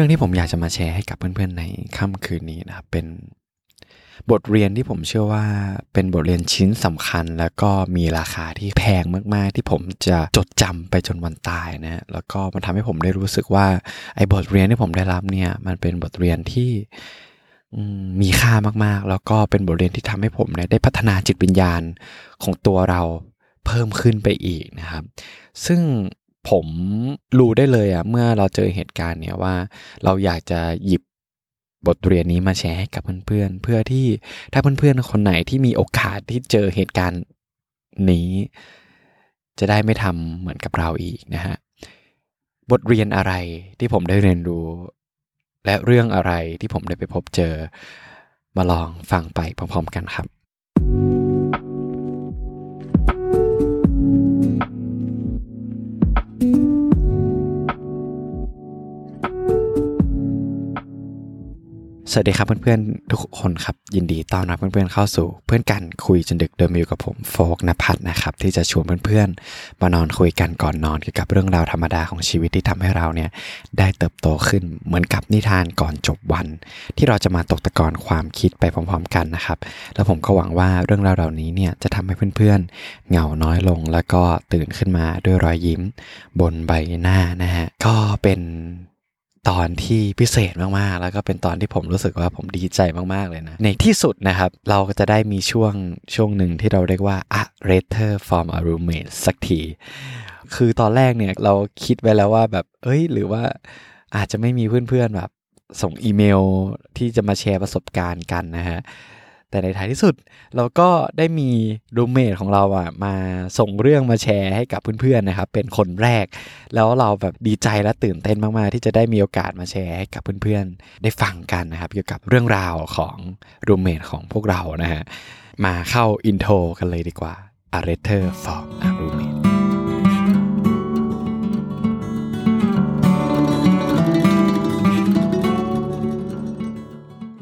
รื่องที่ผมอยากจะมาแชร์ให้กับเพื่อนๆในค่ำคืนนี้นะครับเป็นบทเรียนที่ผมเชื่อว่าเป็นบทเรียนชิ้นสำคัญ แล้วก็มีราคาที่แพงมากๆ ที่ผมจะจดจำไปจนวันตายนะแล้วก็มันทำให้ผมได้รู้สึกว่าไอ้บทเรียนที่ผมได้รับเนี่ย มันเป็นบทเรียนที่มีค่ามากๆ แล้วก็เป็นบทเรียนที่ทำให้ผมเนี่ยได้พัฒนาจิตวิญญาณของตัวเราเพิ่มขึ้นไปอีกนะครับ ซึ่ง ผมรู้ได้เลยอะเมื่อเราเจอเหตุการณ์เนี่ยว่า เราอยากจะหยิบบทเรียนนี้มาแชร์ให้กับเพื่อนๆ เพื่อที่ถ้าเพื่อนๆ คนไหนที่มีโอกาสที่เจอเหตุการณ์นี้ จะได้ไม่ทำเหมือนกับเราอีกนะฮะบทเรียนอะไรที่ผมได้เรียนรู้ และเรื่องอะไรที่ผมได้ไปพบเจอ มาลองฟังไปพร้อมๆกันครับ สวัสดีครับเพื่อนๆทุกคนครับ ยินดีต้อนรับเพื่อนๆเข้าสู่ เพื่อนกันคุยจนดึกเดิมอยู่กับผมโฟกนภัทรนะครับ ที่จะชวนเพื่อนๆ มานอนคุยกันก่อนนอนเกี่ยวกับเรื่องราวธรรมดาของชีวิตที่ทำให้เราเนี่ยได้เติบโตขึ้นเหมือนกับนิทานก่อนจบวัน ที่เราจะมาตกตะกอนความคิดไปพร้อมๆกันนะครับ แล้วผมก็หวังว่าเรื่องราวเหล่านี้เนี่ยจะทำให้เพื่อนๆ เหงาน้อยลงแล้วก็ตื่นขึ้นมาด้วยรอยยิ้ม บนใบหน้านะฮะก็เป็น ตอนที่พิเศษมากๆ แล้วก็เป็นตอนที่ผมรู้สึกว่าผมดีใจมากๆเลยนะ ในที่สุดนะครับ เราก็จะได้มีช่วงช่วงหนึ่งที่เราเรียกว่า a r e t e r from a roommate สักที คือตอนแรกเนี่ยเราคิดไว้แล้วว่าแบบ เอ้ย หรือว่าอาจจะไม่มีเพื่อนๆแบบส่งอีเมลที่จะมาแชร์ประสบการณ์กันนะฮะ แต่ในท้ายที่สุดเราก็ได้มีรูเมทของเราอะมาส่งเรื่องมาแชร์ให้กับเพื่อนๆนะครับ เป็นคนแรก แล้วเราแบบดีใจและตื่นเต้นมากๆ ที่จะได้มีโอกาสมาแชร์ให้กับเพื่อนๆ ได้ฟังกันนะครับ เกี่ยวกับเรื่องราวของรูเมทของพวกเรานะฮะมาเข้าอินโทรกันเลยดีกว่า A letter from a roommate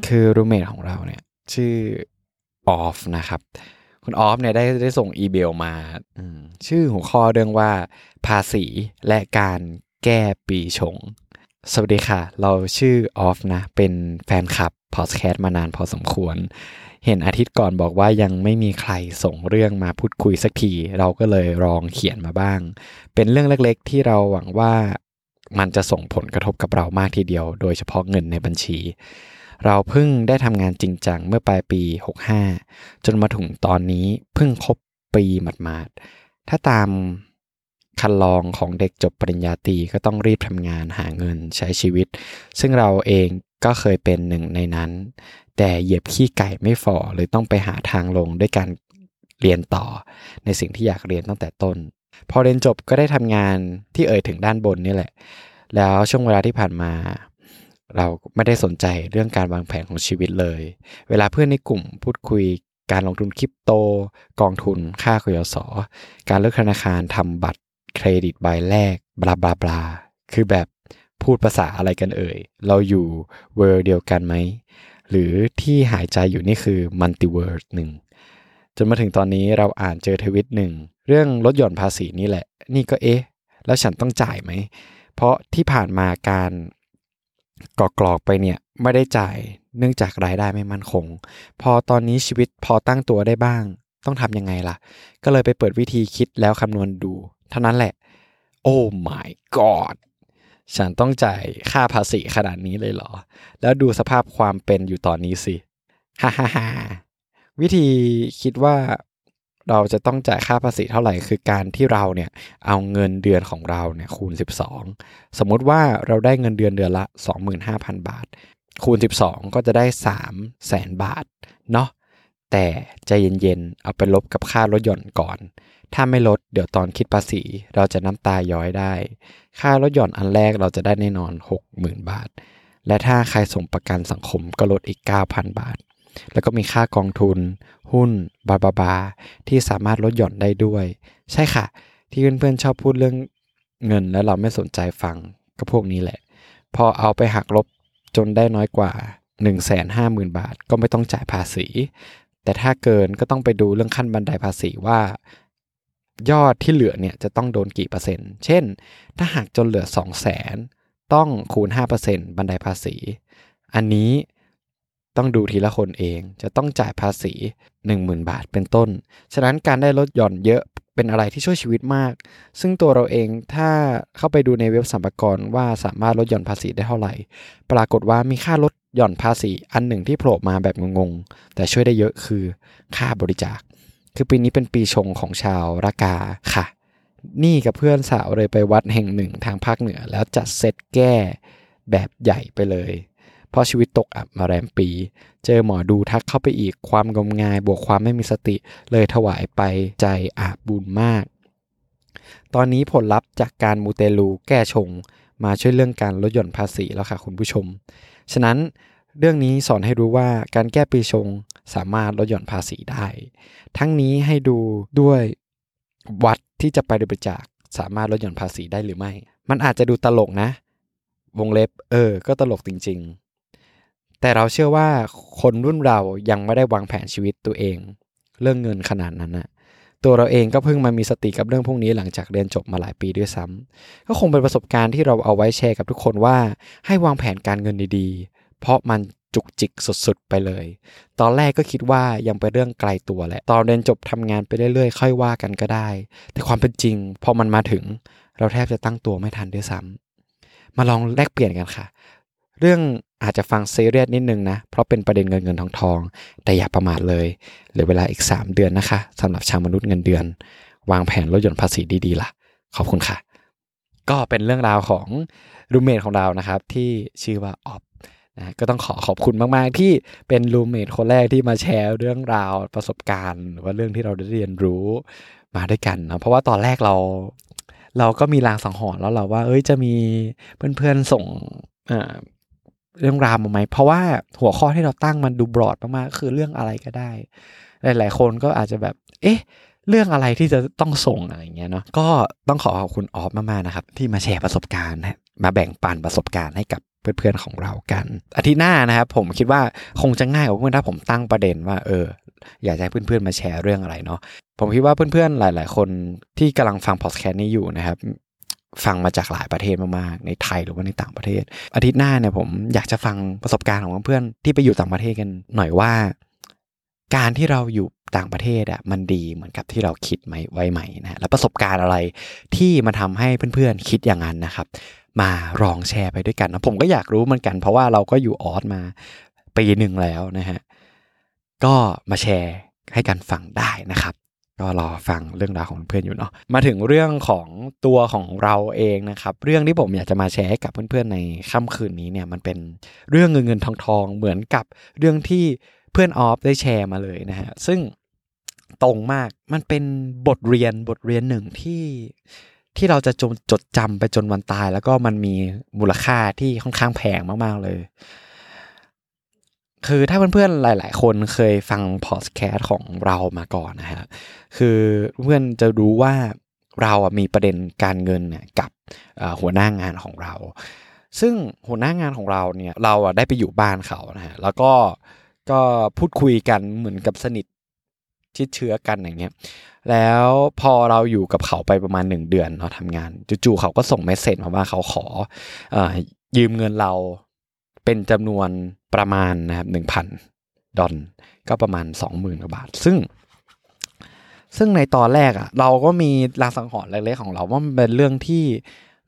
คือรูเมทของเราเนี่ย ชื่อออฟนะครับ คุณออฟเนี่ยได้ได้ส่งอีเมลมาชื่อหัวข้อเรื่องว่าภาษีและการแก้ปีชง สวัสดีค่ะ เราชื่อออฟนะ เป็นแฟนคลับพอดแคสต์มานานพอสมควร เห็นอาทิตย์ก่อนบอกว่ายังไม่มีใครส่งเรื่องมาพูดคุยสักที เราก็เลยลองเขียนมาบ้าง เป็นเรื่องเล็กๆ ที่เราหวังว่ามันจะส่งผลกระทบกับเรามากทีเดียว โดยเฉพาะเงินในบัญชี เราเพิ่งได้ทำงานจริงจังเมื่อปลายปี 65 จนมาถึงตอนนี้เพิ่งครบปีหมาดๆ ถ้าตามคันลองของเด็กจบปริญญาตรีก็ต้องรีบทำงานหาเงินใช้ชีวิต ซึ่งเราเองก็เคยเป็นหนึ่งในนั้น แต่เหยียบขี้ไก่ไม่ฝ่อเลยต้องไปหาทางลงด้วยการเรียนต่อ ในสิ่งที่อยากเรียนตั้งแต่ต้น พอเรียนจบก็ได้ทำงานที่เอ่ยถึงด้านบนนี่แหละ แล้วช่วงเวลาที่ผ่านมา เราไม่ได้สนใจเรื่องการวางแผนของชีวิตเลย เวลาเพื่อนในกลุ่มพูดคุยการลงทุนคริปโต กองทุน ค่าคยสการเลือกธนาคารทำบัตรเครดิตใบแรก blah blah blah คือแบบพูดภาษาอะไรกันเอ่ย เราอยู่เวอร์เดียวกันไหม หรือที่หายใจอยู่นี่คือ multiverse หนึ่งจนมาถึงตอนนี้เราอ่านเจอทวิตหนึ่ง เรื่องลดหย่อนภาษีนี่แหละ นี่ก็เอ๊ะ แล้วฉันต้องจ่ายไหม เพราะที่ผ่านมาการ กรอกๆไปเนี่ยไม่ได้จ่ายเนื่องจากรายได้ไม่มั่นคง พอตอนนี้ชีวิตพอตั้งตัวได้บ้าง ต้องทำยังไงล่ะ ก็เลยไปเปิดวิธีคิดแล้วคำนวณดู เท่านั้นแหละ โอ้ my god ฉันต้องจ่ายค่าภาษีขนาดนี้เลยเหรอ แล้วดูสภาพความเป็นอยู่ตอนนี้สิ ฮ่าฮ่าฮ่าวิธีคิดว่า เราจะต้องจ่ายค่าภาษีเท่าไหร่ คือการที่เราเนี่ยเอาเงินเดือนของเราเนี่ยคูณ 12 สมมุติว่าเราได้เงินเดือนเดือนละ 25,000 บาท คูณ 12 ก็จะได้3แสนบาทเนาะแต่ใจเย็นๆ เอาไปลบกับค่ารถยนต์ก่อน ถ้าไม่ลดเดี๋ยวตอนคิดภาษีเราจะน้ำตาย้อยได้ ค่ารถยนต์อันแรกเราจะได้แน่นอน 60,000 บาท และถ้าใครส่งประกันสังคมก็ลดอีก 9,000 บาท แล้วก็มีค่ากองทุน หุ้น บาบาบา ที่สามารถลดหย่อนได้ด้วย ใช่ค่ะ ที่เพื่อนๆชอบพูดเรื่องเงินแล้วเราไม่สนใจฟังก็พวกนี้แหละ พอเอาไปหักลบจนได้น้อยกว่า 1 5 0 0 0 0 บาท ก็ไม่ต้องจ่ายภาษี แต่ถ้าเกินก็ต้องไปดูเรื่องขั้นบันไดภาษีว่า ยอดที่เหลือเนี่ยจะต้องโดนกี่เปอร์เซ็นต์ เช่น ถ้าหักจนเหลือ 2 0 0 0 0 0 ต้องคูณ 5%บันไดภาษี อันนี้ ต้องดูทีละคนเอง จะต้องจ่ายภาษี 10,000 บาทเป็นต้น ฉะนั้นการได้ลดหย่อนเยอะเป็นอะไรที่ช่วยชีวิตมาก ซึ่งตัวเราเองถ้าเข้าไปดูในเว็บสัมปกรว่าสามารถลดหย่อนภาษีได้เท่าไหร่ ปรากฏว่ามีค่าลดหย่อนภาษีอันหนึ่งที่โผล่มาแบบงงๆ แต่ช่วยได้เยอะคือค่าบริจาค คือปีนี้เป็นปีชงของชาวรากาค่ะ นี่กับเพื่อนสาวเลยไปวัดแห่งหนึ่งทางภาคเหนือ แล้วจัดเซตแก้แบบใหญ่ไปเลย พราะชีวิตตกอับมาแรมปี เจอหมอดูทักเข้าไปอีกความงมงายบวกความไม่มีสติ เลยถวายไปใจอาบบุญมาก ตอนนี้ผลลัพธ์จากการมูเตลูแก้ชง มาช่วยเรื่องการลดหย่อนภาษีแล้วค่ะคุณผู้ชม ฉะนั้นเรื่องนี้สอนให้รู้ว่าการแก้ปีชงสามารถลดหย่อนภาษีได้ ทั้งนี้ให้ดูด้วยวัดที่จะไปบริจาคสามารถลดหย่อนภาษีได้หรือไม่ มันอาจจะดูตลกนะ วงเล็บเออ ก็ตลกจริงๆ แต่เราเชื่อว่าคนรุ่นเรายังไม่ได้วางแผนชีวิตตัวเอง เรื่องเงินขนาดนั้นนะตัวเราเองก็เพิ่งมามีสติกับเรื่องพวกนี้หลังจากเรียนจบมาหลายปีด้วยซ้ำก็คงเป็นประสบการณ์ที่เราเอาไว้แชร์กับทุกคนว่า ให้วางแผนการเงินดีๆ เพราะมันจุกจิกสุดๆ ไปเลย ตอนแรกก็คิดว่ายังเป็นเรื่องไกลตัวแหละ ตอนเรียนจบทำงานไปเรื่อยๆ ค่อยว่ากันก็ได้ แต่ความเป็นจริง พอมันมาถึง เราแทบจะตั้งตัวไม่ทันด้วยซ้ำมาลองแลกเปลี่ยนกันค่ะ เรื่องอาจจะฟังซีเรียสนิดนึงนะ เพราะเป็นประเด็นเงินเงินทองทอง แต่อย่าประมาทเลยเหลือเวลาอีก 3 เดือนนะคะสำหรับชาวมนุษย์เงินเดือน วางแผนลดหย่อนภาษีดีๆล่ะ ขอบคุณค่ะ ก็เป็นเรื่องราวของรูเมทของเรานะครับ ที่ชื่อว่าออฟนะก็ต้องขอขอบคุณมาก ๆ ที่เป็นรูเมทคนแรกที่มาแชร์เรื่องราวประสบการณ์หรือว่าเรื่องที่เราได้เรียนรู้มาด้วยกันนะเพราะว่าตอนแรกเรา เราก็มีรางสังหรณ์แล้วเราว่า เอ้ยจะมีเพื่อนๆส่งอ่า เรื่องราวมาไหม เพราะว่าหัวข้อที่เราตั้งมันดูบรอดมากๆคือเรื่องอะไรก็ได้ หลาย ๆ คนก็อาจจะแบบ เอ๊ะ เรื่องอะไรที่จะต้องส่งอะไรเงี้ยเนาะก็ต้องขอขอบคุณออฟมากๆนะครับ ที่มาแชร์ประสบการณ์มาแบ่งปันประสบการณ์ให้กับเพื่อนๆของเรากัน อาทิตย์หน้านะครับผมคิดว่าคงจะง่ายกว่าเพื่อนถ้าผมตั้งประเด็นว่า เออ อยากให้เพื่อนๆมาแชร์เรื่องอะไรเนาะผมคิดว่าเพื่อนๆหลาย ๆ คนที่กำลังฟังพอดแคสต์นี้อยู่นะครับ ฟังมาจากหลายประเทศมากๆ ในไทยหรือว่าในต่างประเทศ อาทิตย์หน้าเนี่ยผมอยากจะฟังประสบการณ์ของเพื่อนที่ไปอยู่ต่างประเทศกันหน่อยว่า การที่เราอยู่ต่างประเทศอะมันดีเหมือนกับที่เราคิดไหมไว้ไหมนะแล้วประสบการณ์อะไรที่มาทำให้เพื่อนๆคิดอย่างนั้นนะครับ มาลองแชร์ไปด้วยกันนะผมก็อยากรู้เหมือนกัน เพราะว่าเราก็อยู่ออสมาปีหนึ่งแล้วนะฮะก็มาแชร์ให้กันฟังได้นะครับ ก็รอฟังเรื่องราวของเพื่อนอยู่เนาะมาถึงเรื่องของตัวของเราเองนะครับ เรื่องที่ผมอยากจะมาแชร์ให้กับเพื่อนๆในค่ำคืนนี้เนี่ยมันเป็นเรื่องเงินเงินทองทองเหมือนกับเรื่องที่เพื่อนออฟได้แชร์มาเลยนะฮะซึ่งตรงมากมันเป็นบทเรียนบทเรียนหนึ่งที่ที่เราจะจจดจำไปจนวันตาย แล้วก็มันมีมูลค่าที่ค่อนข้างแพงมากๆเลย คือถ้าเพื่อนๆหลาย ๆ คนเคยฟังพอดแคสต์ของเรามาก่อนนะฮะคือเพื่อนจะรู้ว่าเราอะมีประเด็นการเงินเนี่ยกับหัวหน้างานของเรา ซึ่งหัวหน้างานของเราเนี่ยเราอะได้ไปอยู่บ้านเขานะฮะแล้วก็ก็พูดคุยกันเหมือนกับสนิทชิดเชื้อกันอย่างเงี้ยแล้วพอเราอยู่กับเขาไปประมาณหนึ่งเดือนเราทำงานจู่ๆเขาก็ส่งเมสเซจมาว่าเขาขออยืมเงินเรา เป็นจำนวนประมาณนะครับหนึ่งพันดอลก็ประมาณสองหมื่นกว่าบาท ซึ่ง ซึ่งในตอนแรกอะ่ะ เราก็มีรางสังหรณ์เล็กๆของเราว่ามันเป็นเรื่องที่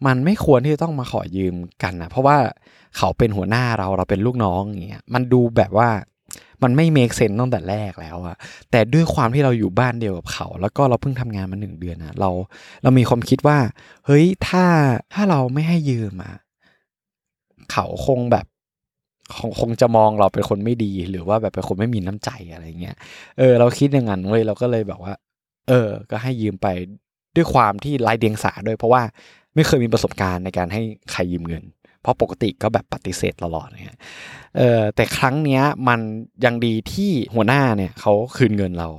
มันไม่ควรที่จะต้องมาขอยืมกันนะเพราะว่าเขาเป็นหัวหน้าเราเราเป็นลูกน้องอย่างเงี้ยมันดูแบบว่ามันไม่เมคเซนตั้งแต่แรกแล้วอะแต่ด้วยความที่เราอยู่บ้านเดียวกับเขา แล้วก็เราเพิ่งทำงานมาหนึ่งเดือนนะเรา เรามีความคิดว่า เฮ้ยถ้าถ้าเราไม่ให้ยืมอะเขาคงแบบ คงคงจะมองเราเป็นคนไม่ดีหรือว่าแบบเป็นคนไม่มีน้ำใจอะไรเงี้ยเออเราคิดอย่างนั้นเว้ยเราก็เลยแบบว่า เออ ก็ให้ยืมไปด้วยความที่ไร้เดียงสาด้วย เพราะว่าไม่เคยมีประสบการณ์ในการให้ใครยืมเงิน เพราะปกติก็แบบปฏิเสธตลอดเนี่ยเออแต่ครั้งเนี้ยมันยังดีที่หัวหน้าเนี่ยเขาคืนเงินเรา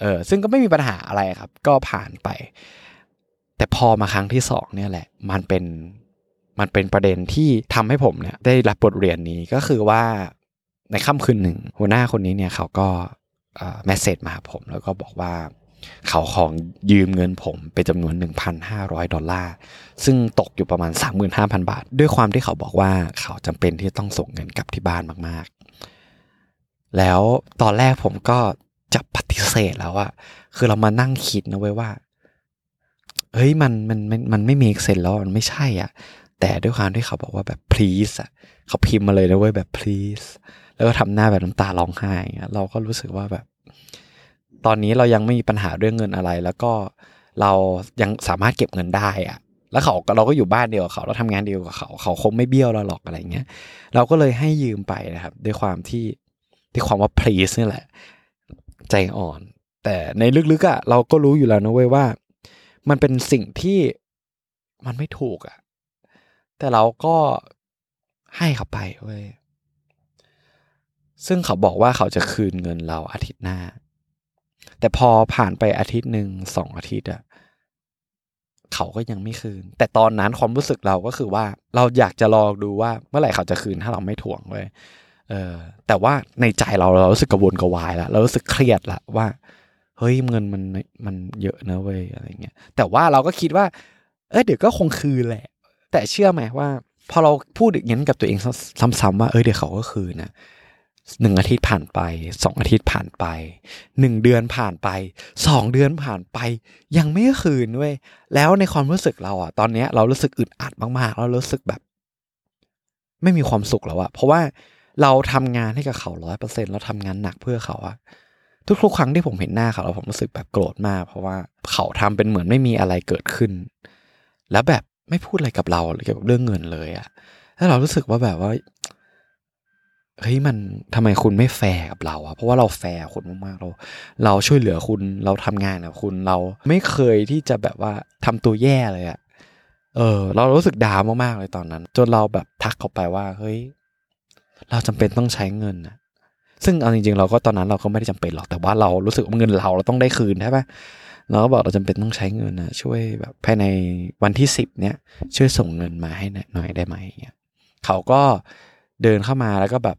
เออซึ่งก็ไม่มีปัญหาอะไรครับ ก็ผ่านไป แต่พอมาครั้งที่สองเนี่ยแหละ มันเป็น มันเป็นประเด็นที่ทำให้ผมเนี่ยได้รับบทเรียนนี้ก็คือว่าในค่ำคืนหนึ่ง หัวหน้าคนนี้เนี่ยเขาก็ message มาผม แล้วก็บอกว่าเขาขอยืมเงินผมเป็นจำนวน 1,500 ดอลลาร์ ซึ่งตกอยู่ประมาณ 35,000 บาท ด้วยความที่เขาบอกว่าเขาจำเป็นที่ต้องส่งเงินกลับที่บ้านมากๆ แล้วตอนแรกผมก็จะปฏิเสธแล้วอะคือเรามานั่งคิดนะเว้ยว่า เฮ้ยมันมันมันมันไม่มี sense แล้วมันไม่ใช่อะ แต่ด้วยความที่เขาบอกว่าแบบ please อะเขาพิมพ์มาเลยนะเว้ยแบบ please แล้วก็ทำหน้าแบบน้ำตาร้องไห้เราก็รู้สึกว่าแบบ ตอนนี้เรายังไม่มีปัญหาเรื่องเงินอะไร แล้วก็เรายังสามารถเก็บเงินได้อะ แล้วเขาเราก็อยู่บ้านเดียวกับเขา เราทำงานเดียวกับเขา เขาคงไม่เบี้ยวเราหรอกอะไรเงี้ย เราก็เลยให้ยืมไปนะครับ ด้วยความที่ที่ความว่า please นี่แหละ ใจอ่อน แต่ในลึกๆอะเราก็รู้อยู่แล้วนะเว้ยว่า มันเป็นสิ่งที่มันไม่ถูกอะ แต่เราก็ให้เขาไปเว้ยซึ่งเขาบอกว่าเขาจะคืนเงินเราอาทิตย์หน้า แต่พอผ่านไปอาทิตย์หนึ่งสองอาทิตย์อะเขาก็ยังไม่คืน แต่ตอนนั้นความรู้สึกเราก็คือว่า เราอยากจะรอดูว่าเมื่อไหร่เขาจะคืนถ้าเราไม่ถ่วงเว้ยเออแต่ว่าในใจเราเรารู้สึกกระวนกระวายล้วเรารู้สึกเครียดละว่า เฮ้ยเงินมันมันเยอะนะเว้ยอะไรเงี้ยแต่ว่าเราก็คิดว่า เออเดี๋ยวก็คงคืนแหละ แต่เชื่อไหมว่า พอเราพูดอย่างนี้กับตัวเองซ้ำๆว่าเออเดี๋ยวเขาก็คืนนะหนึ่งอาทิตย์ผ่านไปสองอาทิตย์ผ่านไปหนึ่งเดือนผ่านไปสองเดือนผ่านไป ยังไม่คืนเว้ยแล้วในความรู้สึกเราอะตอนเนี้ยเรารู้สึกอึดอัดมากๆ เรารู้สึกแบบ ไม่มีความสุขแล้วอะเพราะว่าเราทำงานให้กับเขาร้อยเปอร์เซ็นต์เราทำงานหนักเพื่อเขาอะทุกๆครั้งที่ผมเห็นหน้าเขาเราผมรู้สึกแบบโกรธมาก เพราะว่าเขาทำเป็นเหมือนไม่มีอะไรเกิดขึ้น แล้วแบบ ไม่พูดอะไรกับเราเกี่ยวกับเรื่องเงินเลยอะแล้วเรารู้สึกว่าแบบว่าเฮ้ยมันทำไมคุณไม่แฟร์กับเราอะเพราะว่าเราแฟร์คุณมากๆเรา เราช่วยเหลือคุณเราทำงานกับคุณเราไม่เคยที่จะแบบว่าทำตัวแย่เลยอะเออ เรารู้สึก down มากๆเลยตอนนั้น จนเราแบบทักเขาไปว่าเฮ้ยเราจำเป็นต้องใช้เงินนะซึ่งเอาจริงๆ เราก็ตอนนั้นเราก็ไม่ได้จำเป็นหรอกแต่ว่าเรารู้สึกว่าเงินเราเราต้องได้คืนใช่ปะ เราก็บอกเราจำเป็นต้องใช้เงินนะช่วยแบบภายในวันที่สิบเนี้ยช่วยส่งเงินมาให้หน่อยได้ไหมเงี้ยเขาก็เดินเข้ามาแล้วก็แบบ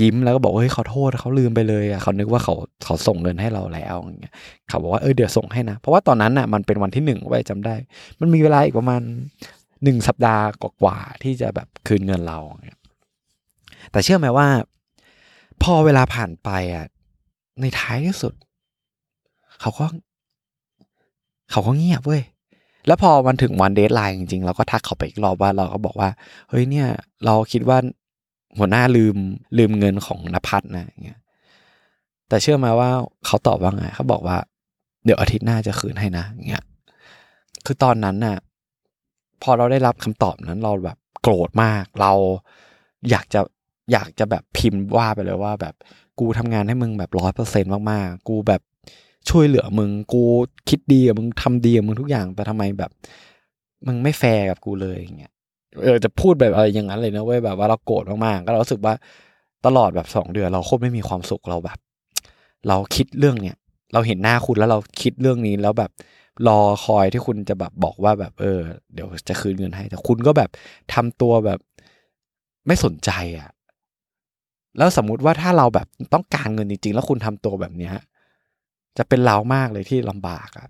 ยิ้มแล้วก็บอกเฮ้ยขอโทษเขาลืมไปเลยอะเขานึกว่าเขาเขาส่งเงินให้เราแล้วอย่างเงี้ยเขาบอกว่าเออเดี๋ยวส่งให้นะ เพราะว่าตอนนั้นอะมันเป็นวันที่หนึ่งไว้จำได้ มันมีเวลาอีกประมาณหนึ่งสัปดาห์กว่าที่จะแบบคืนเงินเราแต่เชื่อไหมว่า พอเวลาผ่านไปอะในท้ายที่สุด เขาก็ เขาก็เงียบเว้ยแล้วพอมันถึงวัน deadline จริงๆเราก็ทักเขาไปอีกรอบว่าเราก็บอกว่า เฮ้ยเนี่ย เราคิดว่าหัวหน้าลืมลืมเงินของนภัสนะเงี้ยแต่เชื่อมะว่าเขาตอบว่าไงเขาบอกว่า เดี๋ยวอาทิตย์หน้าจะคืนให้นะเงี้ยคือตอนนั้นน่ะ พอเราได้รับคำตอบนั้นเราแบบโกรธมาก เราอยากจะอยากจะแบบพิมพ์ว่าไปเลยว่า แบบกูทำงานให้มึงแบบร้อยเปอร์เซ็นต์มากๆ กูแบบ ช่วยเหลือมึงกูคิดดีกับมึงทำดีกับมึงทุกอย่าง แต่ทำไมแบบ มึงไม่แฟร์กับกูเลยอย่างเงี้ยเออจะพูดแบบอะไรอย่างนั้นเลยนะเว้ยแบบว่าเราโกรธมากๆก็เราสึกว่าตลอดแบบสองเดือนเราโคตรไม่มีความสุขเราแบบ เราคิดเรื่องเนี้ยเราเห็นหน้าคุณแล้วเราคิดเรื่องนี้แล้วแบบรอคอยที่คุณจะแบบบอกว่าแบบเออ เดี๋ยวจะคืนเงินให้ แต่คุณก็แบบทำตัวแบบไม่สนใจอะ่ะ แล้วสมมุติว่าถ้าเราแบบต้องการเงินจริงๆ แล้วคุณทำตัวแบบเนี้ย จะเป็นเรามากเลยที่ลำบากอะ่ะ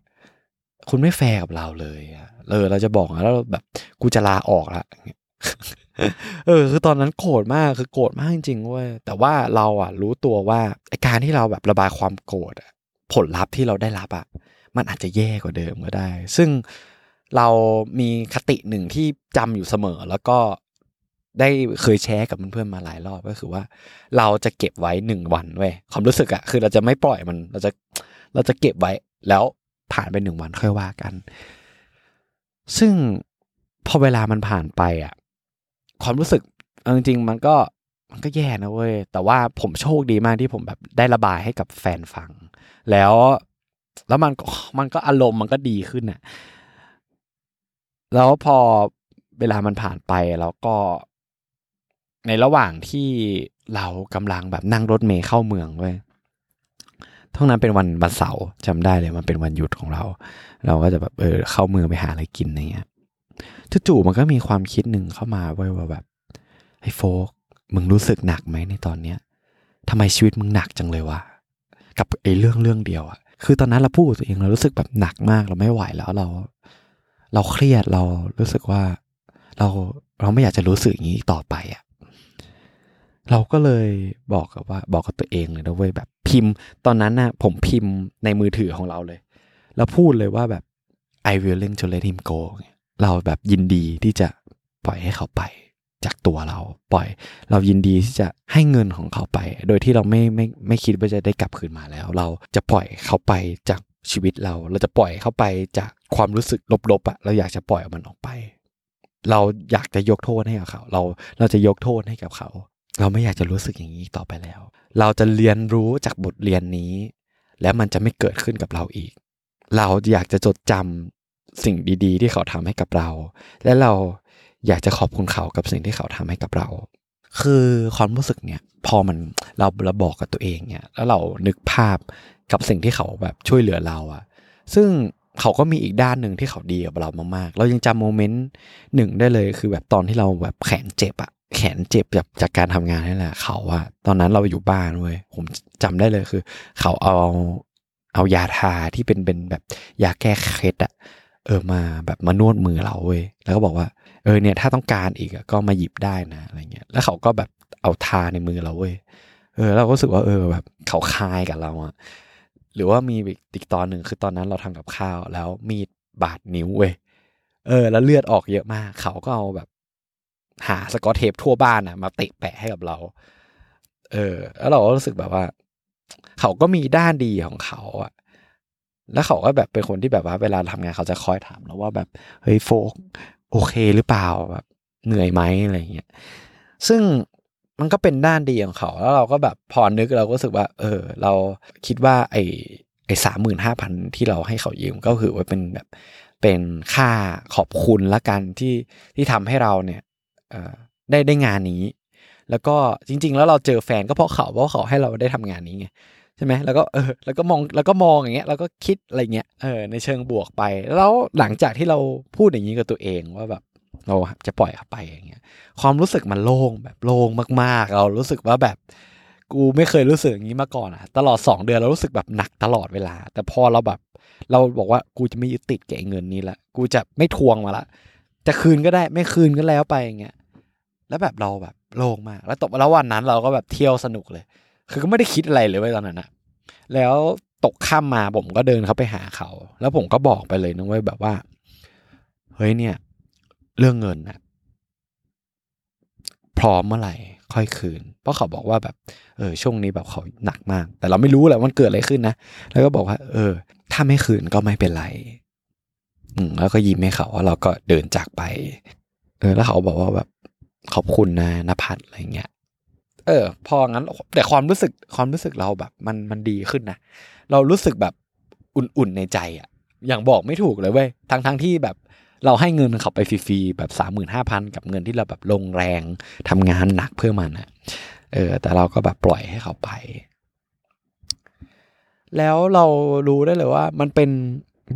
คุณไม่แฟร์กับเราเลยอะเออ เราจะบอกแล้วแบบกูจะลาออกละเออ คือตอนนั้นโกรธมากคือโกรธมากจริงๆเว้ยแต่ว่าเราอะ รู้ตัวว่าไอการที่เราแบบระบายความโกรธผลลัพธ์ที่เราได้รับอะมันอาจจะแย่กว่าเดิมก็ได้ ซึ่งเรามีคติหนึ่งที่จำอยู่เสมอ แล้วก็ได้เคยแชร์กับเพื่อนๆมาหลายรอบก็คือว่า เราจะเก็บไว้หนึ่งวันเว้ยความรู้สึกอะคือเราจะไม่ปล่อยมัน เราจะ เราจะเก็บไว้แล้วผ่านไปหนึ่งวันค่อยว่ากัน ซึ่งพอเวลามันผ่านไปอะ ความรู้สึกจริงๆมันก็มันก็แย่นะเว้ย แต่ว่าผมโชคดีมากที่ผมแบบได้ระบายให้กับแฟนฟัง แล้วแล้วมันมันก็อารมณ์มันก็ดีขึ้นอะ แล้วพอเวลามันผ่านไปแล้วก็ ในระหว่างที่เรากำลังแบบนั่งรถเมย์เข้าเมืองเว้ย ทั้งนั้นเป็นวันวันเสาร์จำได้เลยมันเป็นวันหยุดของเรา เราก็จะแบบเออเข้าเมืองไปหาอะไรกินอะไรเงี้ยจู่ๆมันก็มีความคิดหนึ่งเข้ามาไว้ว่าแบบไอ้โฟกมึงรู้สึกหนักไหมในตอนเนี้ยทำไมชีวิตมึงหนักจังเลยวะกับไอ้เรื่องเรื่องเดียวอะคือตอนนั้นเราพูดตัวเองเรารู้สึกแบบหนักมากเราไม่ไหวแล้วเรา เราเครียดเรารู้สึกว่า เราเราไม่อยากจะรู้สึกอย่างนี้ต่อไปอะ เราก็เลยบอกกับว่าบอกกับตัวเองเลยนะเว้ยแบบพิมพ์ ตอนนั้นนะ่ะผมพิมพ์ในมือถือของเราเลย แล้วพูดเลยว่าแบบ I willing to let him go เราแบบยินดีที่จะปล่อยให้เขาไปจากตัวเราปล่อย เรายินดีที่จะให้เงินของเขาไป โดยที่เราไม่ไม่ไม่คิดว่าจะได้กลับคืนมาแล้ว เราจะปล่อยเขาไปจากชีวิตเรา เราจะปล่อยเขาไปจากความรู้สึกลบๆอะ่ะเราอยากจะปล่อยมันออกไป เราอยากจะยกโทษให้กับเขา เราเราจะยกโทษให้กับเขา เราไม่อยากจะรู้สึกอย่างนี้ต่อไปแล้ว เราจะเรียนรู้จากบทเรียนนี้ แล้วมันจะไม่เกิดขึ้นกับเราอีก เราอยากจะจดจำสิ่งดีๆ ที่เขาทำให้กับเรา และเราอยากจะขอบคุณเขากับสิ่งที่เขาทำให้กับเรา คือความรู้สึกเนี่ย พอมันเราเราบอกกับตัวเองเนี่ยแล้วเรานึกภาพกับสิ่งที่เขาแบบช่วยเหลือเราอะซึ่งเขาก็มีอีกด้านหนึ่งที่เขาดีกับเรามากๆ เรายังจำโมเมนต์หนึ่งได้เลยคือแบบตอนที่เราแบบแขนเจ็บอะ แขนเจ็บจากจากการทำงานนี่แหละ เขาอะตอนนั้นเราอยู่บ้านเว้ยผมจำได้เลยคือ เขาเอาเอายาทาที่เป็นเป็นแบบยาแก้เคล็ดอะเออมาแบบมานวดมือเราเว้ยแล้วก็บอกว่า เออเนี่ยถ้าต้องการอีกก็มาหยิบได้นะอะไรเงี้ยแล้วเขาก็แบบเอาทาในมือเราเว้ยเออเราก็รู้สึกว่าเออแบบเขาคายกับเราอะหรือว่ามีอีกตอนหนึ่งคือตอนนั้นเราทำกับข้าวแล้วมีดบาดนิ้วเว้ยเออ แล้วเลือดออกเยอะมาก เขาก็เอาแบบ หาสกอตเทปทั่วบ้านอะ มาเตะแปะให้กับเรา เออ แล้วเราก็รู้สึกแบบว่า เขาก็มีด้านดีของเขาอะ แล้วเขาก็แบบเป็นคนที่แบบว่าเวลาทำงานเขาจะคอยถามเราว่าแบบเฮ้ยโฟกโอเคหรือเปล่าแบบเหนื่อยไหมอะไรเงี้ย ซึ่งมันก็เป็นด้านดีของเขา แล้วเราก็แบบพอนึกเราก็รู้สึกว่า เออ เราคิดว่า ไอ้ไอ้สามหมื่นห้าพันที่เราให้เขายืมก็คือว่าเป็นแบบเป็นค่าขอบคุณละกันที่ที่ทำให้เราเนี่ย ได้ได้งานนี้ แล้วก็จริง ๆ แล้วเราเจอแฟนก็เพราะเขาเพราะเขาให้เราได้ทำงานนี้ไงใช่ไหมแล้วก็เออแล้วก็มองแล้วก็มองอย่างเงี้ยแล้วก็คิดอะไรเงี้ยเออในเชิงบวกไป แล้วหลังจากที่เราพูดอย่างนี้กับตัวเองว่าแบบเราจะปล่อยเขาไปอย่างเงี้ยความรู้สึกมันโล่งแบบโล่งมากๆ เรารู้สึกว่าแบบกูไม่เคยรู้สึกอย่างนี้มาก่อนอะตลอดสองเดือนเรารู้สึกแบบหนักตลอดเวลา แต่พอเราแบบ เราบอกว่ากูจะไม่ยึดติดกับเงินนี้ละ กูจะไม่ทวงมาละ จะคืนก็ได้ไม่คืนก็แล้วไปอย่างเงี้ย แล้วแบบเราแบบโล่งมาก แล้วตกแล้ววันนั้นเราก็แบบเที่ยวสนุกเลย คือก็ไม่ได้คิดอะไรเลยไว้ตอนนั้นอะแล้วตกข้ามมาผมก็เดินเขาไปหาเขา แล้วผมก็บอกไปเลยนะเว้ยแบบว่า เฮ้ยเนี่ย เรื่องเงินนะพร้อมเมื่อไหร่ค่อยคืน เพราะเขาบอกว่าแบบเออช่วงนี้แบบเขาหนักมาก แต่เราไม่รู้แหละมันเกิดอะไรขึ้นนะ แล้วก็บอกว่า เออ ถ้าไม่คืนก็ไม่เป็นไร อืมแล้วก็ยิ้มให้เขาว่าเราก็เดินจากไป เออ แล้วเขาบอกว่าแบบ ขอบคุณนะนภัทรอะไรเงี้ย เออ พองั้น แต่ความรู้สึกความรู้สึกเราแบบ มันมันดีขึ้นนะเรารู้สึกแบบอุ่นๆในใจอะอย่างบอกไม่ถูกเลยเว้ยทั้งทั้งที่แบบเราให้เงินเขาไปฟรีๆแบบสามหมื่นห้าพันกับเงินที่เราแบบลงแรงทำงานหนักเพื่อมันอะเออ แต่เราก็แบบปล่อยให้เขาไป แล้วเรารู้ได้เลยว่า มันเป็น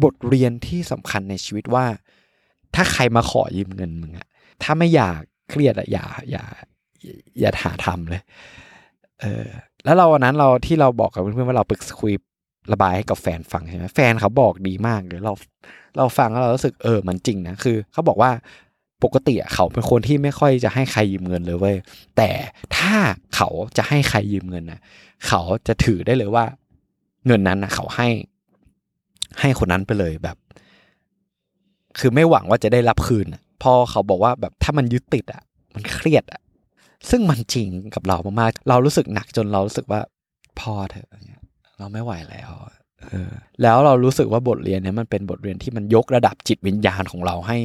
บทเรียนที่สำคัญในชีวิตว่า ถ้าใครมาขอยืมเงินมึงอะถ้าไม่อยาก เครียดอะอย่าอย่าอย่าหาทำเลย เออ แล้วเราวันนั้นเราที่เราบอกกับเพื่อนๆว่าเราปรึกคุยระบายให้กับแฟนฟังใช่ไหมแฟนเขาบอกดีมากเลยเราเราฟังแล้วเรารู้สึกเออมันจริงนะคือเขาบอกว่าปกติเขาเป็นคนที่ไม่ค่อยจะให้ใครยืมเงินเลยเว้ยแต่ถ้าเขาจะให้ใครยืมเงินนะเขาจะถือได้เลยว่า เงินนั้นนะเขาให้ ให้คนนั้นไปเลยแบบ คือไม่หวังว่าจะได้รับคืนพ อเขาบอกว่าแบบถ้ามันยึดติดอะ มันเครียดอะ ซึ่งมันจริงกับเรามากๆ เรารู้สึกหนักจนเรารู้สึกว่าพอเถอะเราไม่ไหวแล้วเออแล้วเรารู้สึกว่าบทเรียนเนี้ยมันเป็นบทเรียนที่มันยกระดับจิตวิญญาณของเราให้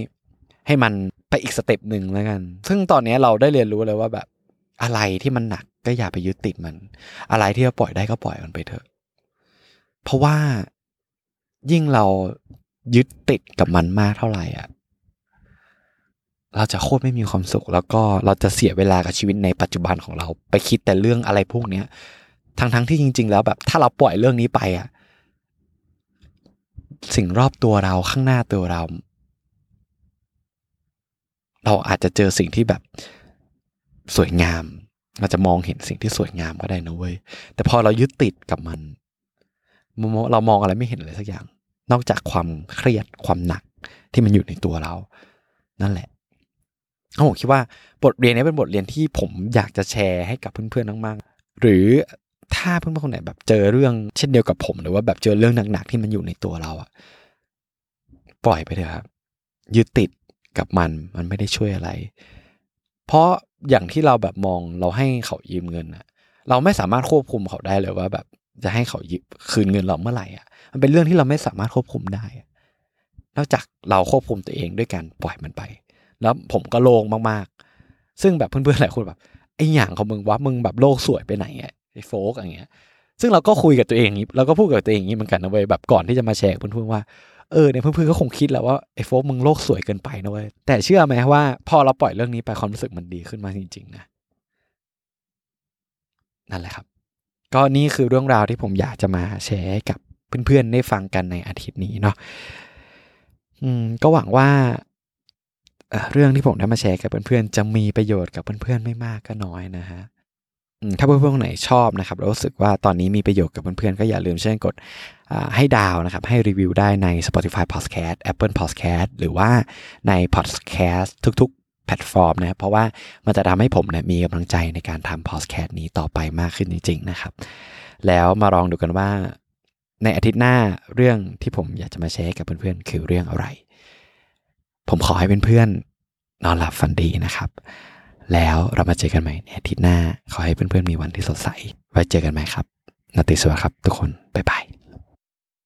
ให้มันไปอีก step หนึ่งแล้วกัน ซึ่งตอนนี้เราได้เรียนรู้เลยว่าแบบอะไรที่มันหนักก็อย่าไปยึดติดมัน อะไรที่เราปล่อยได้ก็ปล่อยมันไปเถอะ เพราะว่ายิ่งเรายึดติดกับมันมากเท่าไหร่อะ เราจะโคตรไม่มีความสุข แล้วก็เราจะเสียเวลากับชีวิตในปัจจุบันของเรา ไปคิดแต่เรื่องอะไรพวกเนี้ยทั้งทั้งที่จริง ๆ แล้วแบบ ถ้าเราปล่อยเรื่องนี้ไปอะสิ่งรอบตัวเราข้างหน้าตัวเรา เราอาจจะเจอสิ่งที่แบบสวยงามเราจะมองเห็นสิ่งที่สวยงามก็ได้นะเว้ยแต่พอเรายึดติดกับมัน เรามองอะไรไม่เห็นเลยสักอย่าง นอกจากความเครียดความหนักที่มันอยู่ในตัวเรา นั่นแหละ ผมคิดว่าบทเรียนนี้เป็นบทเรียนที่ผมอยากจะแชร์ให้กับเพื่อนๆมากๆ หรือถ้าเพื่อนๆคนไหนแบบเจอเรื่องเช่นเดียวกับผมหรือว่าแบบเจอเรื่องหนักๆที่มันอยู่ในตัวเราอะปล่อยไปเถอะครับยึดติดกับมันมันไม่ได้ช่วยอะไร เพราะอย่างที่เราแบบมองเราให้เขายืมเงินอะเราไม่สามารถควบคุมเขาได้เลยว่าแบบจะให้เขายืมคืนเงินเราเมื่อไหร่อะ มันเป็นเรื่องที่เราไม่สามารถควบคุมได้ นอกจากเราควบคุมตัวเองด้วยการปล่อยมันไป แล้วผมก็โล่งมากๆ ซึ่งแบบเพื่อนๆหลายคนแบบไอ้อย่างของมึงวะมึงแบบโลกสวยไปไหนไอ้โฟกอย่างเงี้ย ซึ่งเราก็คุยกับตัวเองนี้เราก็พูดกับตัวเองนี้เหมือนกันนะเว้ยแบบก่อนที่จะมาแชร์เพื่อนๆว่าเออเนี่ยเพื่อนๆก็คงคิดแหละว่าไอ้โฟกมึงโลกสวยเกินไปนะเว้ยแต่เชื่อไหมว่าพอเราปล่อยเรื่องนี้ไปความรู้สึกมันดีขึ้นมาจริงๆนะนั่นแหละครับ ก็นี่คือเรื่องราวที่ผมอยากจะมาแชร์กับเพื่อนๆได้ฟังกันในอาทิตย์นี้เนาะอืมก็หวังว่า เรื่องที่ผมได้มาแชร์กับเพื่อนๆ จะมีประโยชน์กับเพื่อนๆ ไม่มากก็น้อยนะฮะถ้าเพื่อนๆไหนชอบนะครับแล้วรู้สึกว่าตอนนี้มีประโยชน์กับเพื่อนๆ ก็อย่าลืมเช่นกดให้ดาวนะครับ ให้รีวิวได้ใน Spotify Podcast Apple Podcast หรือว่าใน Podcast ทุกๆ แพลตฟอร์มนะเพราะว่ามันจะทำให้ผมเนี่ยมีกำลังใจในการทำ Podcast นี้ต่อไปมากขึ้นจริง ๆ นะครับ แล้วมาลองดูกันว่า ในอาทิตย์หน้าเรื่องที่ผมอยากจะมาแชร์กับเพื่อนๆ คือเรื่องอะไร ผมขอให้เพื่อนๆนอนหลับฝันดีนะครับ แล้วเรามาเจอกันใหม่ในอาทิตย์หน้า ขอให้เพื่อนๆมีวันที่สดใส ไว้เจอกันใหม่ครับนาติสวัสดีครับทุกคน บ๊ายบาย